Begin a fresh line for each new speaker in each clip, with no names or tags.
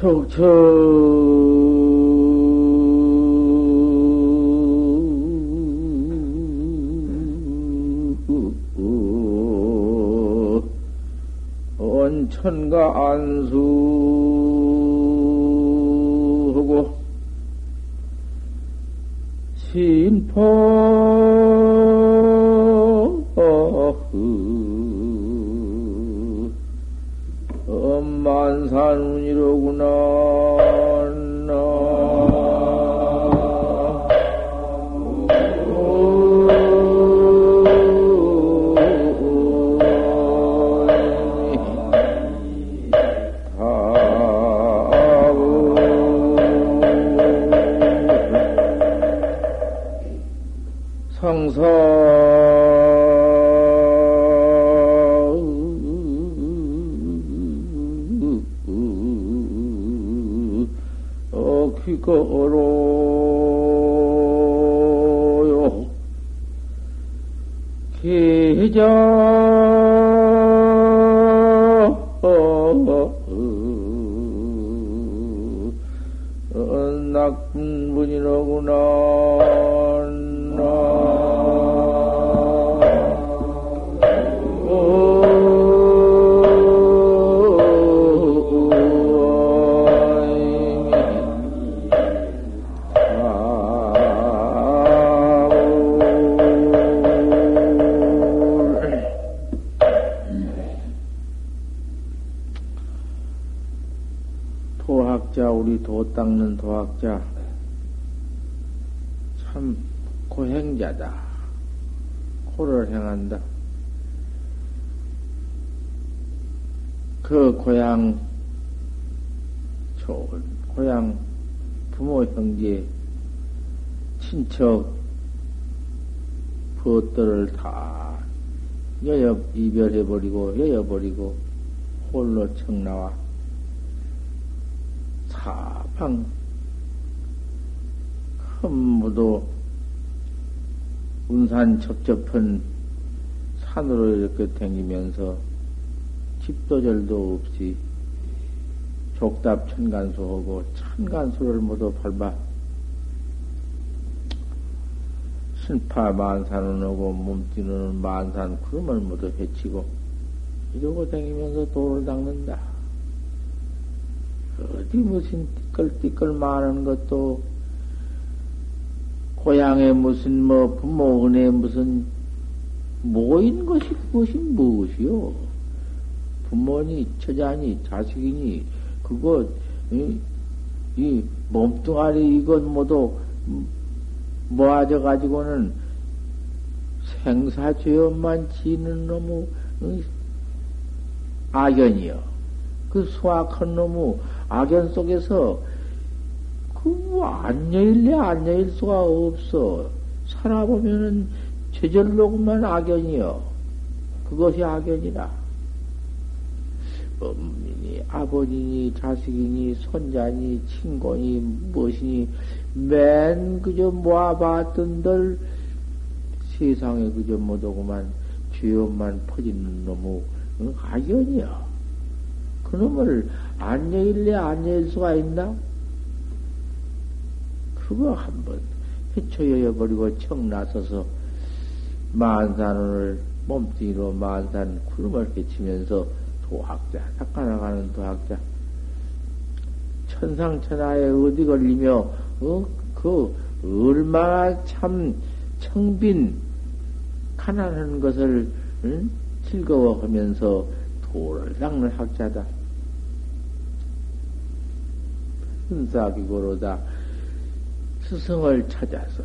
척척 천가 안수하고 신포 걸어 코를 행한다. 그 고향 좋은 고향 부모 형제 친척 부들을 다 여여 이별해버리고 여여버리고 홀로 청나와 사방 전부도 운산 첩첩한 산으로 이렇게 다니면서 집도 절도 없이 족답 천간수하고 천간수를 모두 밟아 신파 만산을 오고 몸뛰는 만산 구름을 모두 헤치고 이러고 다니면서 돌을 닦는다. 어디 무슨 띠끌띠끌 많은 것도 고향에 무슨 뭐 부모 은혜 무슨 모인 것이 그것이 무엇이요? 부모니 처자니 자식이니 그거 이, 이 몸뚱아리 이것 모두 모아져 가지고는 생사죄업만 지는 놈의 악연이요. 그 수악한 놈의 악연 속에서 그 안여일래 안여일 수가 없어. 살아보면은 제절로만 악연이여. 그것이 악연이라. 어머니, 아버지니, 자식이니, 손자니, 친구니, 무엇이니, 맨 그저 모아봤던들 세상에 그저 못오고만 죄업만 퍼지는 놈의 악연이여. 그놈을 안여일래 안여일 수가 있나? 그거 한번 헤쳐여여 버리고 청 나서서 만산을 몸뚱이로 만산 구름을 헤치면서 도학자, 닦아나가는 도학자. 천상천하에 어디 걸리며, 어, 그, 얼마나 참 청빈, 가난한 것을, 응? 즐거워하면서 도를 닦는 학자다. 은사기고로다 스승을 찾아서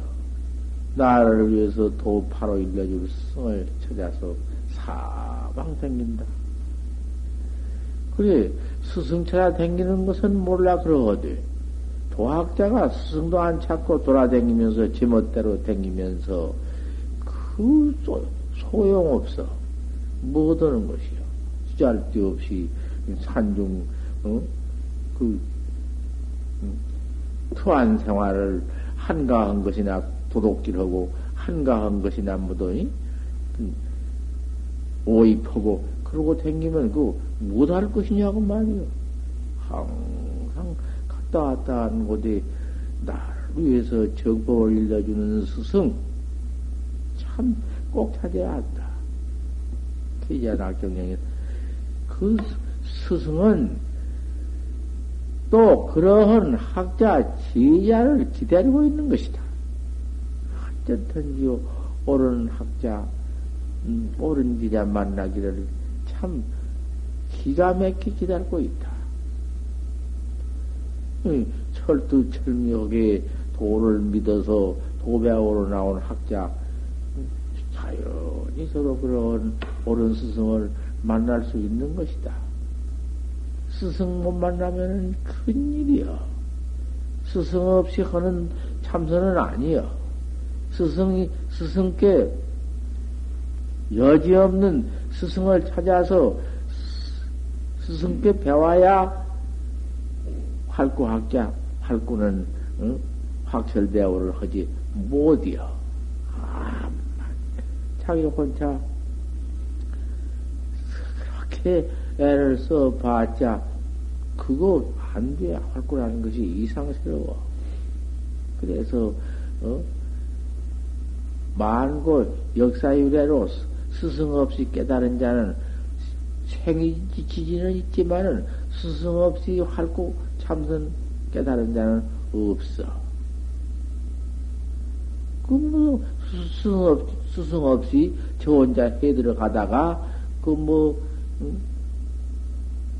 나를 위해서 도 바로 일러줄 스승을 찾아서 사방 댕긴다. 그래 스승 찾아 댕기는 것은 몰라 그러거든. 도학자가 스승도 안 찾고 돌아다니면서 제멋대로 댕기면서 그 소용없어. 뭐 얻는 것이요. 쓰잘데 없이 산중 어? 그 투한 생활을 한가한 것이나 도둑질하고 한가한 것이나 뭐더니 오입하고 그러고 댕기면 그 못할 것이냐고 말이요. 항상 왔다 갔다 하는 곳에 나를 위해서 정법을 일러주는 스승, 참 꼭 찾아야 한다. 기자낙경령에 그 스승은 또 그러한 학자 지자를 기다리고 있는 것이다. 어쨌든지 옳은 학자, 음, 옳은 지자 만나기를 참 기가 막히게 기다리고 있다. 철두철미하게 도를 믿어서 도배하러 나온 학자, 자연히 서로 그런 옳은 스승을 만날 수 있는 것이다. 스승 못 만나면 큰일이여. 스승 없이 하는 참선은 아니여. 스승이, 스승께 여지없는 스승을 찾아서 스승께 배워야 활구학자, 활구는 응? 확철대오를 하지 못이여. 아, 자기 혼자 그렇게 애를 써봤자 그거 안 돼. 활구라는 것이 이상스러워. 그래서 어? 만고 역사유래로 스승 없이 깨달은 자는 생이 지치지는 있지만은 스승 없이 활구 참선 깨달은 자는 없어. 그뭐 스승 없 스승 없이 저 혼자 해 들어가다가 그뭐 응?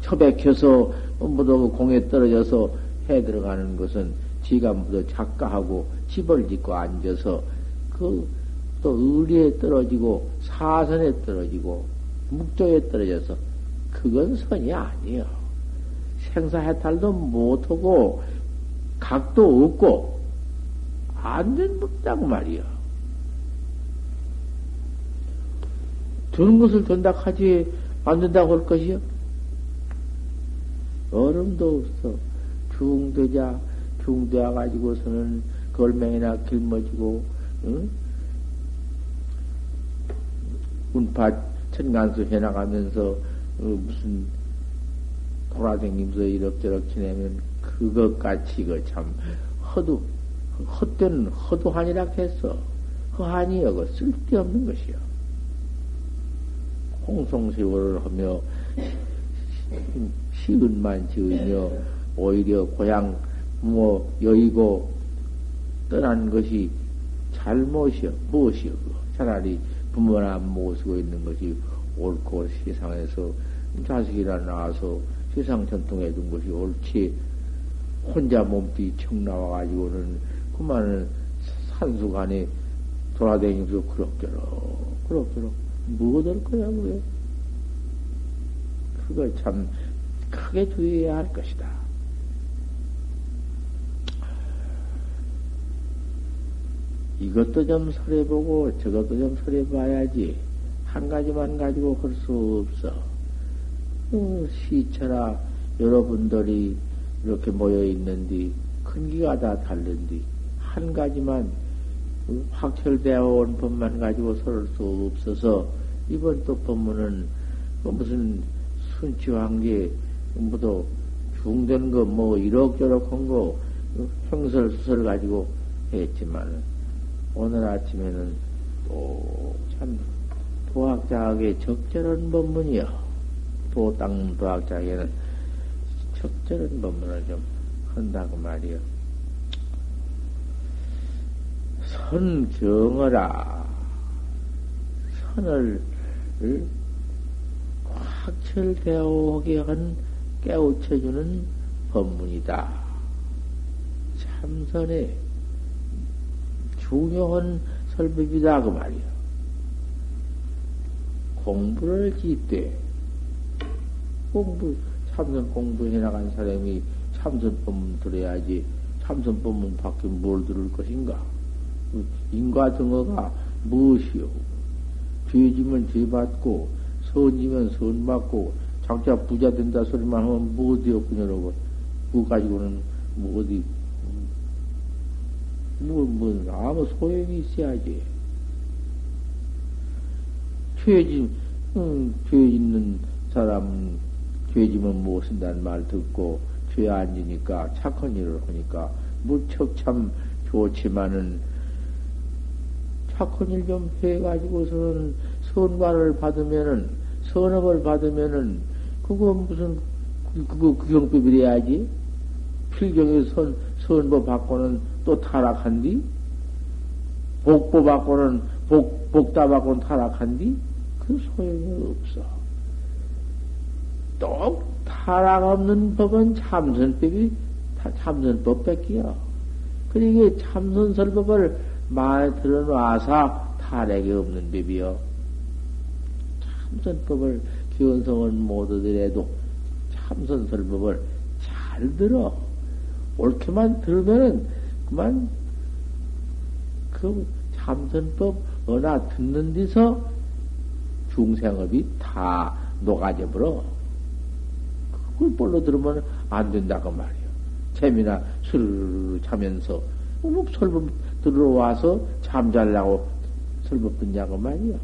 처백혀서 모두 공에 떨어져서 해 들어가는 것은 지가 모두 작가하고 집을 짓고 앉아서 그 또 의리에 떨어지고 사선에 떨어지고 묵조에 떨어져서 그건 선이 아니요. 생사해탈도 못하고 각도 없고 안전 법다고 말이요. 두는 것을 돈다 하지 만든다고 할 것이요. 얼음도 없어. 중되자, 중되어 가지고서는 걸맹이나 길머지고, 응? 운파 천간수 해나가면서, 어, 무슨, 돌아다니면서 이럭저럭 지내면, 그것 같이, 그 참, 허도, 헛된, 허도한이라 했어. 허한이여, 그 쓸데없는 것이요. 홍송세월을 하며, 시은만 지으며 오히려 고향 뭐 여의고 떠난 것이 잘못이여 무엇이여? 차라리 부모나 모시고 있는 것이 옳고 세상에서 자식이라 나와서 세상 전통해 둔 것이 옳지. 혼자 몸띠 청 나와가지고는 그만은 산수간에 돌아다니면서 그럭저럭 그럭저럭 뭐될 거야 그래 그거 참 크게 주의해야 할 것이다. 이것도 좀 설해보고 저것도 좀 설해봐야지. 한 가지만 가지고 할 수 없어. 음, 시처라 여러분들이 이렇게 모여 있는데 큰 기가 다 다른데 한 가지만 확철되어 온 법만 가지고 설할 수 없어서 이번 또 법문은 그 무슨 순치환계 모두 중된 거, 뭐, 이럭저럭 한 거, 형설수설 가지고 했지만, 오늘 아침에는 또 참 도학자에게 적절한 법문이요. 도땅 도학자에게는 적절한 법문을 좀 한다고 말이요. 선 경어라. 선을 확철대오하게 한 깨우쳐주는 법문이다. 참선의 중요한 설법이다. 그 말이야. 공부를 짓되, 공부, 참선 공부해 나간 사람이 참선 법문 들어야지, 참선 법문 밖에 뭘 들을 것인가? 인과 등어가 무엇이요? 죄지면 죄 받고, 선지면 선 받고, 장자 부자 된다 소리만 하면 뭐 어디 없군요라고 그거 가지고는 뭐 어디 뭐, 뭐, 아무 소용이 있어야지. 죄지, 응, 죄 짓는 사람, 죄지면 못 쓴다는 말 듣고, 뒤에 앉으니까 착한 일을 하니까 무척 참 좋지만은 착한 일 좀 해가지고서는 선관을 받으면은 선업을 받으면은 그거 무슨 그거 규경법이래야지 필경에 선 선법 받고는 또 타락한디 복보 받고는 복 복다 받고는 타락한디 그 소용이 없어. 또 타락 없는 법은 참선법이 참선법 뺏기요. 그러니 참선설법을 많이 들어놔서 타락이 없는 법이요. 참선법을 기원성은 모두들에도 참선 설법을 잘 들어. 옳게만 들으면은 그만 그 참선법 어나 듣는 데서 중생업이 다 녹아져 버려. 그걸 볼로 들으면 안 된다고 말이야. 재미나 술 자면서 뭐 설법 들어와서 잠잘라고 설법 듣냐고 말이야.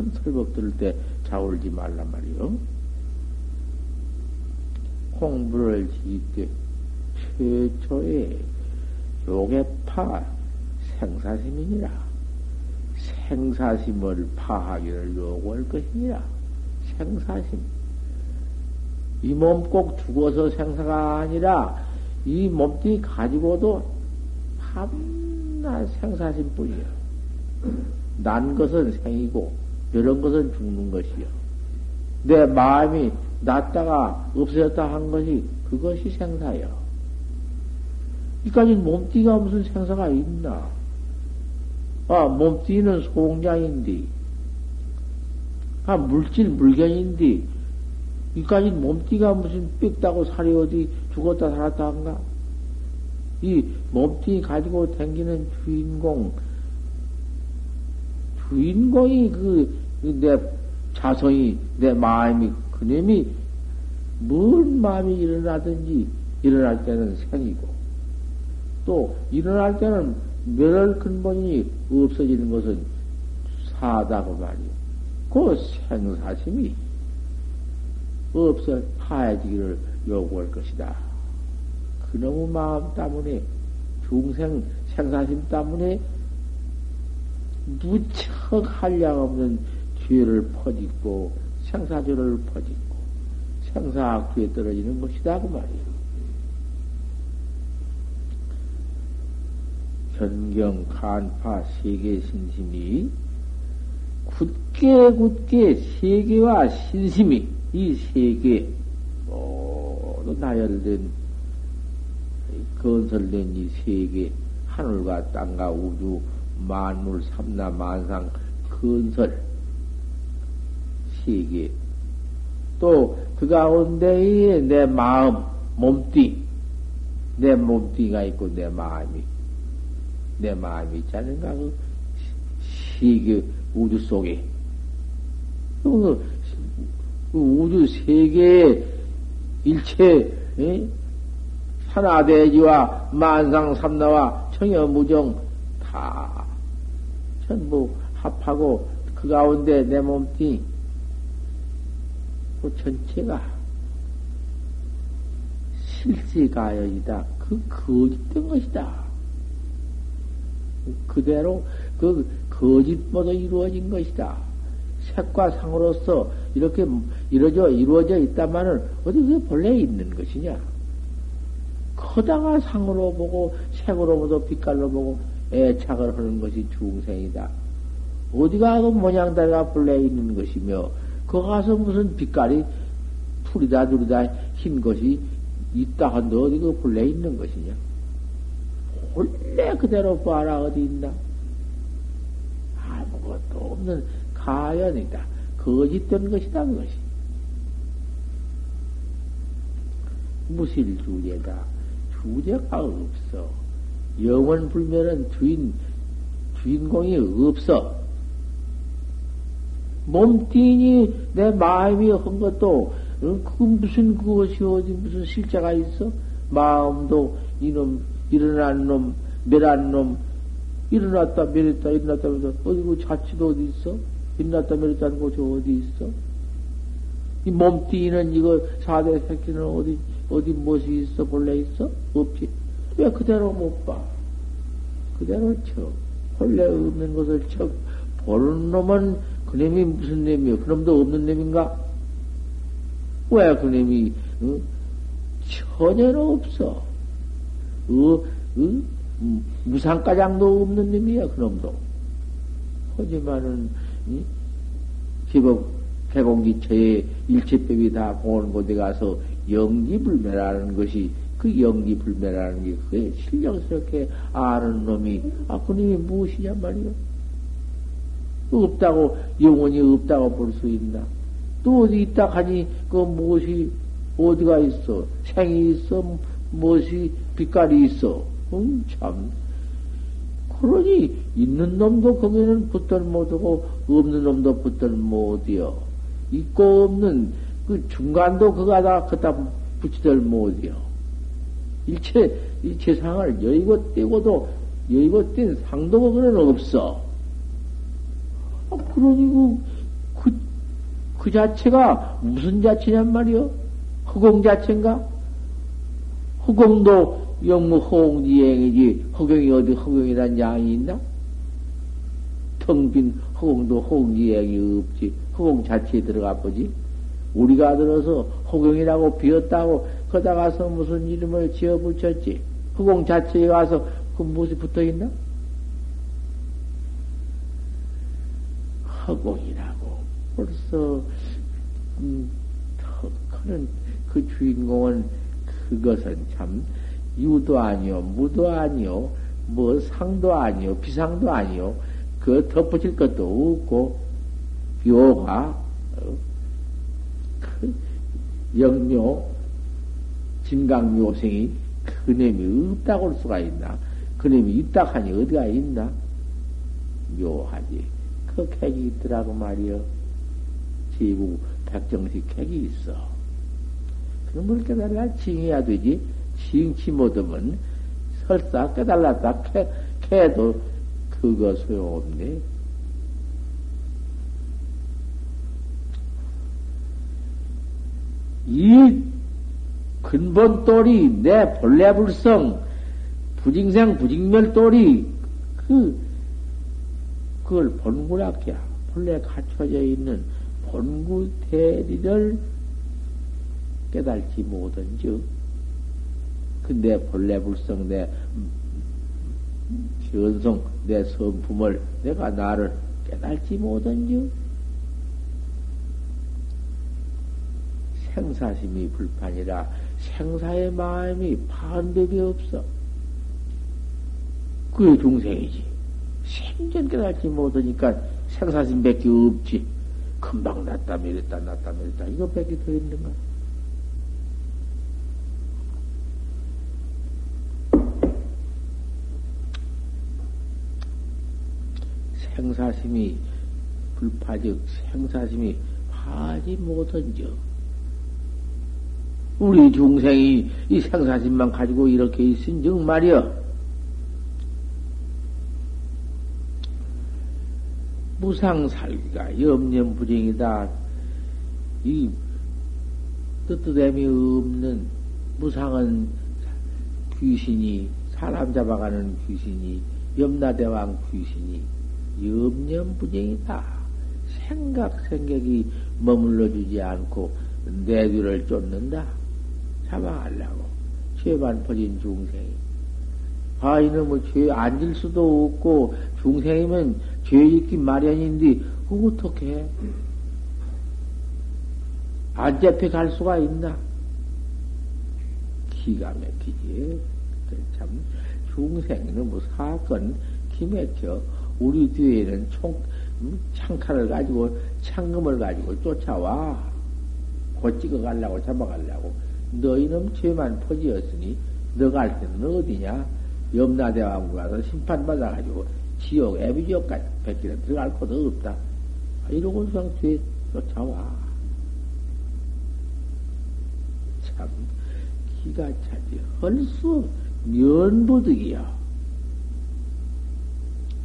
참 설법 들을 때 자울지 말란 말이요. 공부를 지때 최초의 요괴파 생사심이니라. 생사심을 파하기를 요구할 것이니라. 생사심. 이 몸 꼭 죽어서 생사가 아니라 이 몸뚱이 가지고도 밤낮 생사심 뿐이야. 난 것은 생이고, 이런 것은 죽는 것이요. 내 마음이 났다가 없어졌다 한 것이 그것이 생사요. 이까지 몸띠가 무슨 생사가 있나? 아, 몸띠는 소공장인데, 아, 물질 물견인데, 이까지 몸띠가 무슨 빽다고 살이 어디 죽었다 살았다 한가? 이 몸띠 가지고 다니는 주인공, 주 인공이 그, 내 자성이, 내 마음이, 그놈이 뭔 마음이 일어나든지 일어날 때는 생이고, 또 일어날 때는 멸할 근본이 없어지는 것은 사다고 말이요. 그 생사심이 없어 파해지기를 요구할 것이다. 그놈의 마음 때문에 중생 생사심 때문에 무척 한량 없는 죄를 퍼짓고 생사죄를 퍼짓고 생사악귀에 떨어지는 것이다 그 말이야. 현경 간파 세계 신심이 굳게 굳게 세계와 신심이 이 세계 모두 나열된 건설된 이 세계 하늘과 땅과 우주 만물 삼나 만상 건설 세계 또그 가운데에 내 마음 몸띠. 내 몸띠가 있고 내 마음이. 내 마음이 있지 않은가? 그 세계 우주 속에. 그, 그 우주 세계의 일체 에? 하나대지와 만상 삼나와 청여무정 다 전부 합하고 그 가운데 내 몸뚱이 그 전체가 실시가여이다. 그 거짓된 것이다. 그대로 그 거짓보다 이루어진 것이다. 색과 상으로서 이렇게 이루어져, 이루어져 있다마는 어디 그 본래 있는 것이냐? 커다가 상으로 보고 색으로 보고 빛깔로 보고 애착을 하는 것이 중생이다. 어디가 그 모양다리가 본래 있는 것이며 그 가서 무슨 빛깔이 풀이다 누리다 흰 것이 있다 한데 어디 그 본래 있는 것이냐? 본래 그대로 봐라 어디 있나? 아무것도 없는 가연이다. 거짓된 것이다 그것이. 무실주제다. 주제가 없어. 영원 불멸은 주인 주인공이 없어. 몸뚱이 내 마음이 한 것도 어, 그 무슨 그것이 어디 무슨 실제가 있어? 마음도 이놈 일어난 놈, 멸한 놈, 일어났다 멸했다 일어났다 멸했다 어디 그 자치도 어디 있어? 일어났다 멸했다는 곳이 어디 있어? 이 몸띠는 이거 사대 새끼는 어디, 어디 무엇이 있어? 본래 있어? 없지. 왜 그대로 못 봐? 그대로 쳐. 본래 없는 것을 쳐. 보는 놈은 그놈이 무슨 놈이요? 그놈도 없는 놈인가? 왜 그놈이, 어? 전혀로 없어. 어, 어? 무상가장도 없는 놈이야, 그놈도. 하지만은, 응? 기법, 개공기처에 일체법이 다 공원 곳에 가서 영기불매라는 것이 그 영기불매라는 게 그게 실력스럽게 아는 놈이, 아, 그놈이 무엇이냐 말이야. 없다고, 영원히 없다고 볼 수 있나? 또 어디 있다 하니, 그 무엇이, 어디가 있어? 생이 있어? 무엇이 빛깔이 있어? 음, 참. 그러니, 있는 놈도 거기는 붙들 못하고, 없는 놈도 붙들 못이여. 있고 없는 그 중간도 그거다 갖다 붙이들 못이여. 일체, 이 세상을 여의고 떼고도, 여의고 뗀 상도 거기는 없어. 아, 그러니 그, 그, 그 자체가 무슨 자체냔 말이요? 허공 자체인가? 허공도 영무 허공지행이지 허경이 어디 허경이란 양이 있나? 텅빈 허공도 허공지행이 없지. 허공 자체에 들어가 보지. 우리가 들어서 허경이라고 비었다고 거다 가서 무슨 이름을 지어 붙였지. 허공 자체에 가서 그 무엇이 붙어 있나? 허공이라고 벌써 음, 턱하는 그 주인공은 그것은 참 유도 아니요, 무도 아니요, 뭐 상도 아니요, 비상도 아니요, 그 덧붙일 것도 없고, 묘가, 어, 그 영묘, 진강묘생이 그놈이 없다고 할 수가 있나? 그놈이 있다 하니 어디가 있나? 묘하지. 그 객이 있더라고 말이여. 지구 백정식 객이 있어. 그걸 깨달라 징해야 되지. 징치 못하면 설사 깨달았다 캐, 캐도 그거 소용없네. 이 근본 돌이 내 본래 불성 부징생 부징멸 돌이 그 그걸 본구락이야. 본래 갖춰져 있는 본구 대리를 깨달지 못한즉 그내 본래 불성 내 현성 내 성품을 내가 나를 깨달지 못한즉 생사심이 불판이라 생사의 마음이 반백이 없어. 그게 중생이지. 생전 깨달지 못하니까 생사심 밖에 없지. 금방 났다 미랬다 났다 미랬다 이거 밖에 더 있는가? 생사심이 불파적 생사심이 하지 못한즉 우리 중생이 이 생사심만 가지고 이렇게 있은 즉 말이여 무상살기가 염려부정이다. 이 뜻뜻함이 없는 무상은 귀신이 사람 잡아가는 귀신이 염라대왕 귀신이 염려부정이다. 생각 생각이 머물러주지 않고 내 뒤를 쫓는다. 잡아가려고. 죄만 퍼진 중생이. 아 이놈의 죄 앉을 수도 없고 중생이면 죄 짓기 마련인데 어떻게 안 잡혀 갈 수가 있나? 기가 막히지. 참 중생은 뭐 사건 기맥혀 우리 뒤에는 총 음, 창칼을 가지고 창금을 가지고 쫓아와. 곧 찍어 가려고 잡아 가려고 너희는 죄만 퍼지었으니 너갈 때는 어디냐? 염라대왕 가서 심판받아 가지고 지옥, 애비지옥까지 백기는 들어갈 곳도 없다. 이러고 그냥 뒤에 쫓아와. 참, 기가 차지. 헐수 면부득이야.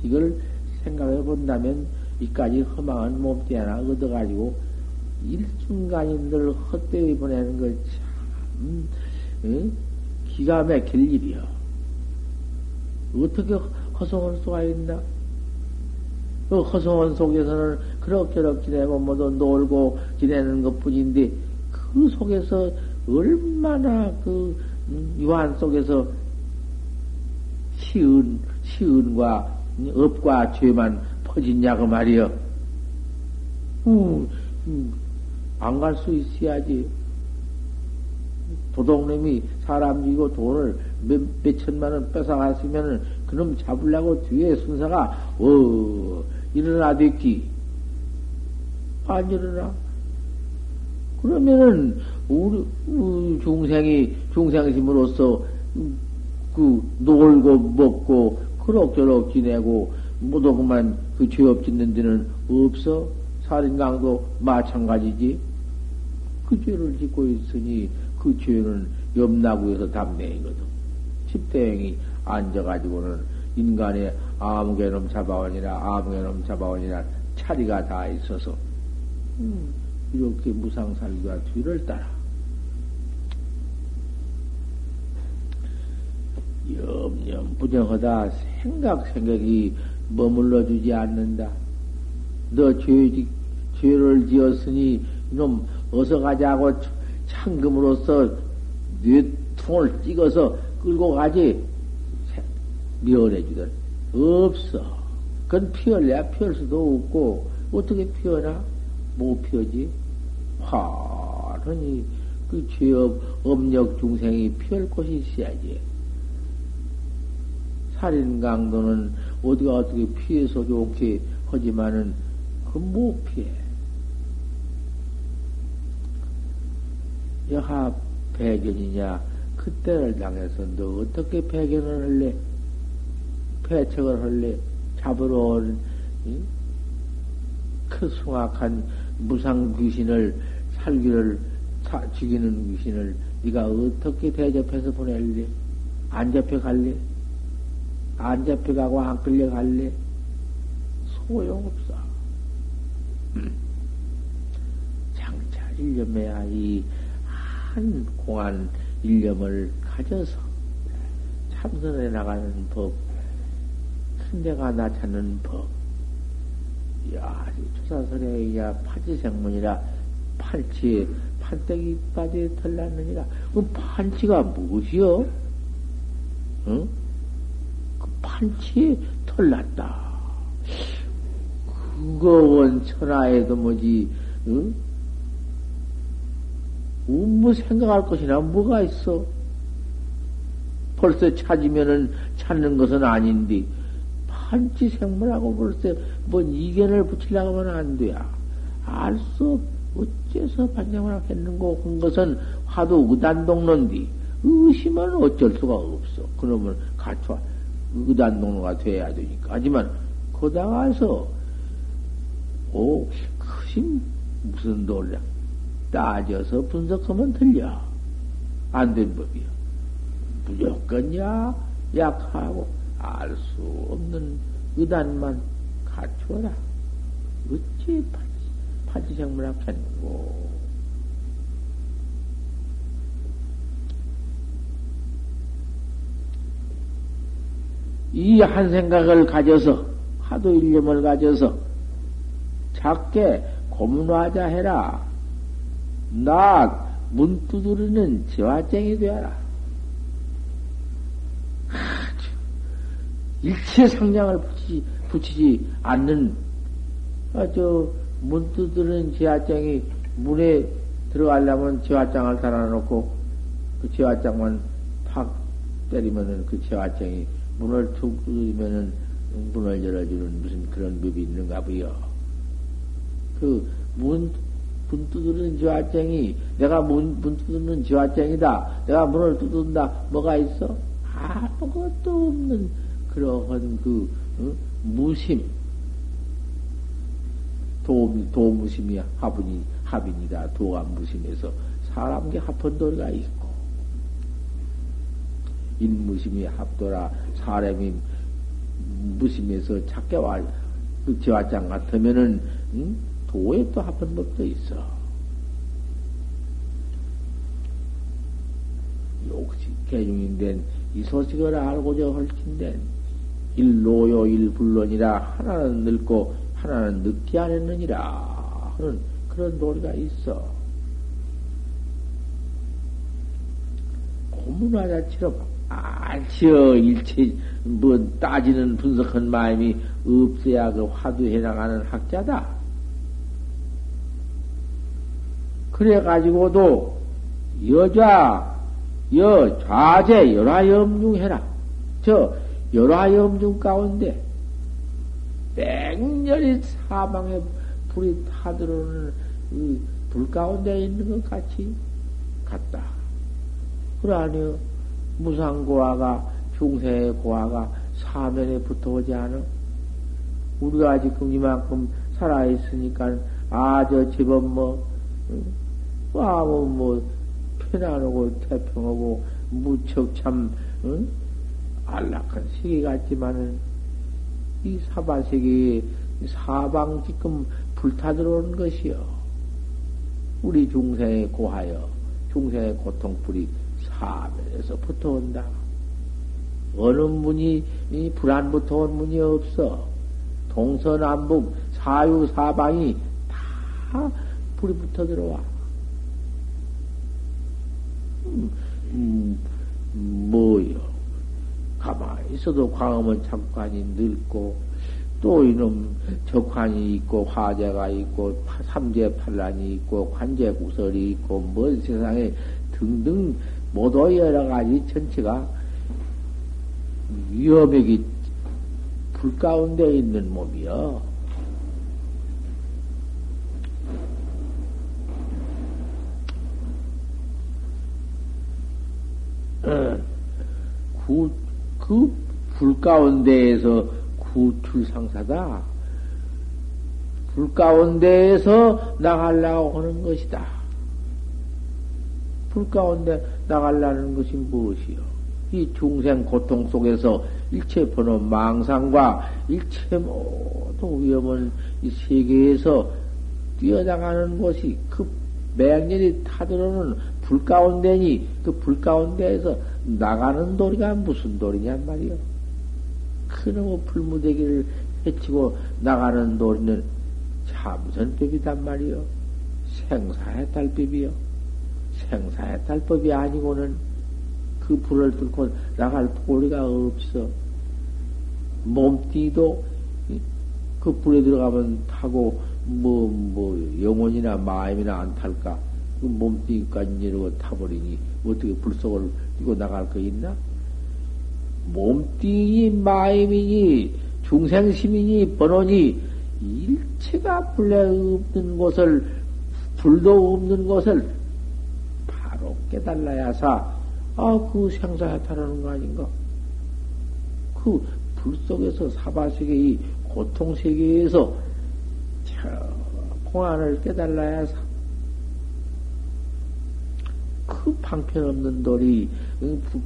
이걸 생각해 본다면 이까지 허망한 몸띠 하나 얻어가지고 일순간인들 헛되이 보내는 거 참, 응? 기가 막힐 일이야. 어떻게 허송할 수가 있나? 그 허송한 속에서는 그럭저럭 지내고 뭐도 놀고 지내는 것 뿐인데 그 속에서 얼마나 그 유한 속에서 시은, 시은과 업과 죄만 퍼진냐고 말이여. 음, 음, 안갈 수 있어야지. 도둑놈이 사람 이고 돈을 몇, 몇 천만 원 뺏어갔으면은 그놈 잡으려고 뒤에 순사가, 어, 일어나 됐기. 안 일어나? 그러면은, 우리, 우리 중생이, 중생심으로서, 그, 놀고, 먹고, 그럭저럭 지내고, 모두 그만 그 죄업 짓는 데는 없어? 살인강도 마찬가지지? 그 죄를 짓고 있으니, 그 죄는 염나구에서 담내이거든. 집대행이 앉아가지고는 인간의 아무개놈 잡아오니라, 아무개놈 잡아오니라, 차리가 다 있어서, 음, 이렇게 무상살기와 뒤를 따라. 염염 부정하다 생각 생각이 머물러 주지 않는다. 너 죄, 죄를 지었으니 이놈 어서 가자고 창금으로서 뇌 통을 찍어서 끌고 가지 미워해 주던 없어. 그건 피할래야 피할 수도 없고 어떻게 피어나? 못 피하지. 화르니 그 죄업 업력 중생이 피할 곳이 있어야지. 살인 강도는 어디가 어떻게 피해서 좋게 하지만은 그 못 피해. 여하 배견이냐 그때를 당해서 너 어떻게 배견을 할래? 배척을 할래? 잡으러 온, 응? 그 숭악한 무상 귀신을 살기를 사, 죽이는 귀신을 네가 어떻게 대접해서 보낼래? 안 잡혀갈래? 안 잡혀가고 안 끌려갈래? 소용없어. 장차 일념해야 이 한 공안 일념을 가져서 참선해 나가는 법, 큰 데가 나타나는 법. 야, 초사설에야 파지생문이라 판치, 판때기 빠지에 털났느니라. 그 판치가 무엇이요? 응? 그 판치에 털났다. 그거 원 천하에도 뭐지, 응? 뭐 생각할 것이나 뭐가 있어? 벌써 찾으면은 찾는 것은 아닌데, 판치 생물하고 벌써 뭔 이견을 붙이려고 하면 안 돼야. 알 수, 어째서 반장을 하겠는고 한 것은 화두 의단동론디. 의심은 어쩔 수가 없어. 그놈을 갖춰. 의단동로가 돼야 되니까. 하지만, 거다가서, 오, 크신 무슨 놀라. 따져서 분석하면 틀려. 안 된 법이야. 무조건 야 약하고 알 수 없는 의단만 갖추어라. 어찌 파지생물학 했는고. 이 한 생각을 가져서, 하도 일념을 가져서, 작게 고문화자 해라. 나 문 두드리는 지화쟁이 되어라. 일체 상냥을 붙이지, 붙이지 않는, 아, 저, 문 두드리는 지화장이 문에 들어가려면 지화장을 달아놓고 그 지화장만 팍 때리면은 그 지화장이 문을 툭 두드리면은 문을 열어주는 무슨 그런 법이 있는가 보여. 그 문, 문 두드리는 지화장이 내가 문, 문 두드리는 지화장이다. 내가 문을 두드린다. 뭐가 있어? 아무것도 없는 그러한 그 어? 무심. 도, 도무심이 합은이, 합인이다. 도가 무심해서 사람께 합한 도리가 있고, 인무심이 합도라. 사람이 무심해서 작게 와, 그 지화장 같으면은, 응? 도에 또 합한 법도 있어. 욕식 개중인데, 이 소식을 알고자 헐친된 일로요 일불론이라 하나는 늙고 하나는 늦게 안 했느니라 하는 그런 도리가 있어. 고문화 자체로 알지어 일체 뭐 따지는 분석한 마음이 없어야 그 화두해 나가는 학자다. 그래 가지고도 여자 여 좌제 열화염중 해라. 저 열화염중 가운데 맹렬히 사방에 불이 타들어오는 그불 가운데 있는 것 같이 같다. 그래 아니요. 무상고아가 중생의 고아가 사면에 붙어오지 않아? 우리가 아직금 이만큼 살아있으니까 아 저 집은 뭐 아무 뭐 편안하고 태평하고 무척 참 응? 안락한 세계 같지만은 이 사바 세계에 사방 지금 불타 들어오는 것이요. 우리 중생의 고하여 중생의 고통불이 사면에서 붙어온다. 어느 문이 불안부터 온 문이 없어. 동서남북 사유사방이 다 불이 붙어 들어와. 음, 음, 뭐요? 가만히 있어도 광음은 잠깐이 늙고, 또 이놈 적환이 있고, 화재가 있고, 삼재 판란이 있고, 관제 구설이 있고, 뭔 세상에 등등 모두 여러 가지 전체가 위험액이 불 가운데 있는 몸이요. 구, 그불 가운데에서 구출상사다. 불 가운데에서 나가려고 하는 것이다. 불 가운데 나가려는 것이 무엇이요? 이 중생 고통 속에서 일체 번호 망상과 일체 모든 위험은 이 세계에서 뛰어나가는 것이 그 맹렬히 타들어오는 불 가운데니 그 불 가운데에서 나가는 도리가 무슨 도리냔 말이요. 그놈의 불무대기를 해치고 나가는 도리는 참선법이단 말이요. 생사의 달법이 아니고는 그 불을 뚫고 나갈 도리가 없어. 몸띠도 그 불에 들어가면 타고 뭐, 뭐, 영혼이나 마음이나 안 탈까? 그 몸띠까지 이러고 타버리니 어떻게 불속을 뛰고 나갈 거 있나? 몸띠니 마음이니 중생심이니 번호니 일체가 불에 없는 곳을 불도 없는 곳을 바로 깨달아야사 아그 생사해탈하는 거 아닌가? 그 불 속에서 사바세계의 고통 세계에서 저 공안을 깨달아야사 그 방편없는 돌이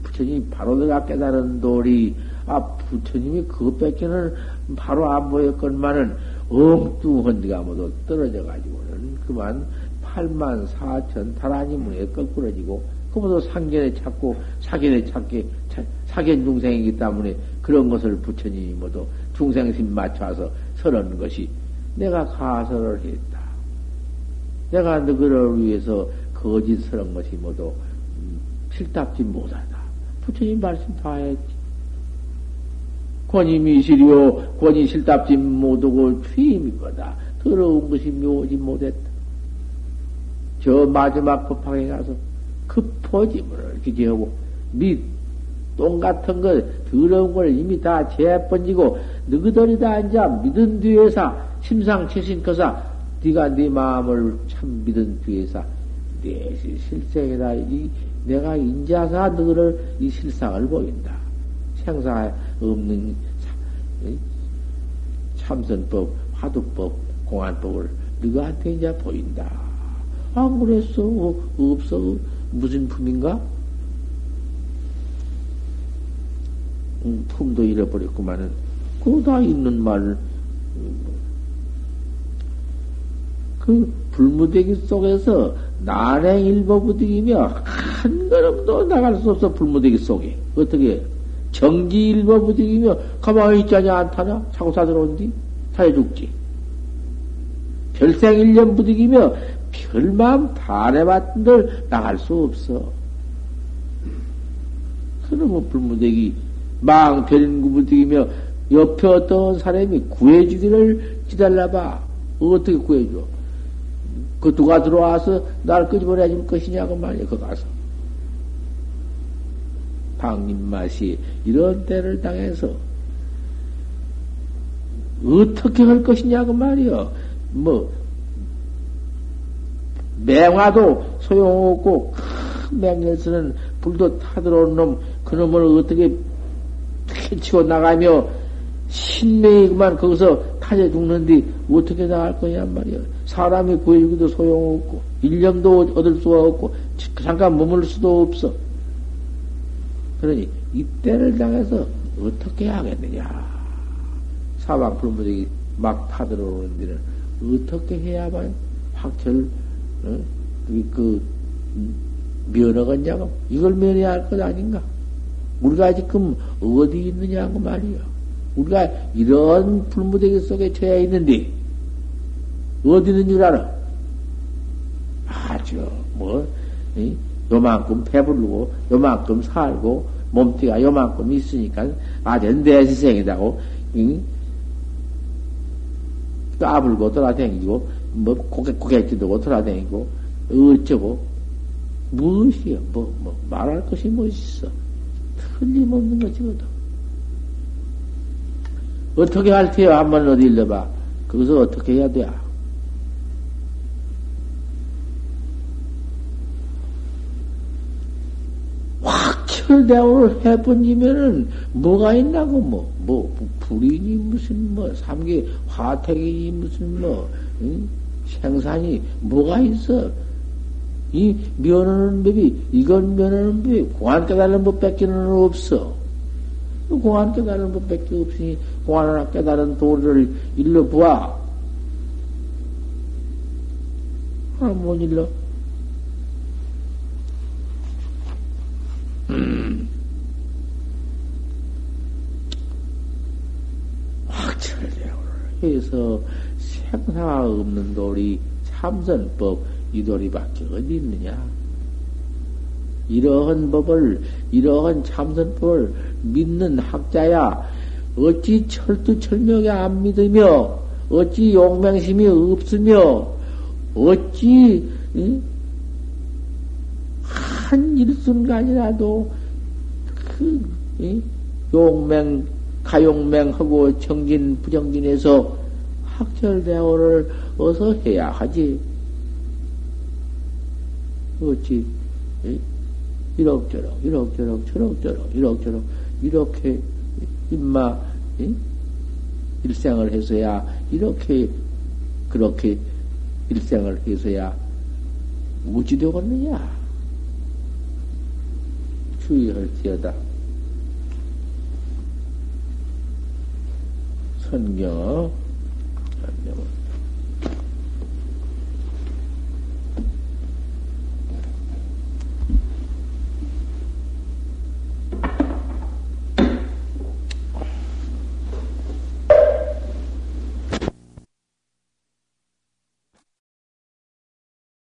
부처님이 바로 내가 깨달은 돌이 아 부처님이 그것밖에는 바로 안 보였건만은 엉뚱한 데가 모두 떨어져 가지고는 그만 8만 4천 다라니 문에 거꾸러지고 그보다 상견에 찾고 사견에 찾게 사견 중생이기 때문에 그런 것을 부처님이 모두 중생심 맞춰서 설하는 것이 내가 가설을 했다. 내가 너희를 위해서 거짓스러운 것이 모두 필답지 못하다. 부처님 말씀 다 했지. 권위 미실이요, 권위 실답지 못하고 취임이거다. 더러운 것이 묘지 못했다. 저 마지막 법학에 가서 그 포지문을 기재하고, 밑, 똥 같은 거, 더러운 걸 이미 다 재번지고, 너희들이 다 앉아 믿은 뒤에서 심상치신 거사, 네가 네 마음을 참 믿은 뒤에서 내 실생이다. 이, 내가 인자사 너를 이 실상을 보인다. 생사 없는 참선법, 화두법, 공안법을 너한테 이제 보인다. 안 그랬어? 없어? 무슨 품인가? 음, 품도 잃어버렸구만은. 그거 다 있는 말. 그 불무대기 속에서 난행일보 부득이며 한 이놈도 나갈 수 없어, 불무대기 속에. 어떻게, 정지 일보 부딪이며 가만히 있자냐, 안 타냐? 차고 사 들어온디? 타해 죽지. 별생 일년 부딪이며 별마음 다해봤던들 나갈 수 없어. 그놈의 불무대기 망 별인구 부딪이며 옆에 어떤 사람이 구해주기를 기다려봐. 어떻게 구해줘? 그 누가 들어와서 날 끄집어내 줄 것이냐고 말이야, 그 가서. 방님맛이 이런 때를 당해서 어떻게 할 것이냐고 말이야. 뭐, 맹화도 소용없고, 큰 맹렬서는 불도 타들어온 놈, 그놈을 어떻게 피치고 나가며, 신명이 그만 거기서 타져 죽는데, 어떻게 나갈 거냐 말이야. 사람이 구해주기도 소용없고, 일념도 얻을 수가 없고, 잠깐 머물 수도 없어. 그러니, 이때를 당해서 어떻게 하겠느냐. 사방 불무적이 막 타들어오는 데는 어떻게 해야만 확철, 어? 그, 면허겠냐고. 이걸 면해야 할 것 아닌가? 우리가 지금 어디 있느냐고 말이요. 우리가 이런 불무대기 속에 처해 있는데, 어디 있는 줄 알아? 아주, 뭐, 이? 요만큼 배부르고, 요만큼 살고, 몸띠가 요만큼 있으니까, 아주 내시생이다고, 응? 까불고 돌아다니고, 뭐, 고개, 고개지도 돌아다니고, 어쩌고, 무엇이야, 뭐, 뭐, 말할 것이 뭐 있어. 틀림없는 거지, 거든. 어떻게 할 테요? 한번 어디 일러봐. 거기서 어떻게 해야 돼? 확철대오를 해본이면은 뭐가 있나고 뭐, 뭐, 불이니 무슨 뭐, 삼계 화택이니 무슨 뭐, 응? 생산이 뭐가 있어? 이 면하는 법이, 이건 면하는 법이 공안 깨달은 법밖에는 없어. 공안 깨달은 법밖에 없으니 공안 깨달은 도리를 일러 보아. 아, 못 일러? 음. 확철대오를 해서 생사가 없는 도리 참선법 이 도리밖에 어디 있느냐? 이러한 법을 이러한 참선법을 믿는 학자야 어찌 철두철명에 안 믿으며 어찌 용맹심이 없으며 어찌 응? 한 일순간이라도 그 응? 용맹 가용맹하고 정진 부정진에서 학철대오를 어서 해야 하지. 어찌 이럭저럭 이럭저럭 저럭저럭 이럭저럭 이렇게 임마 일생을 해서야 이렇게 그렇게 일생을 해서야 무지 되겠느냐? 주의할지어다. 선경 선경은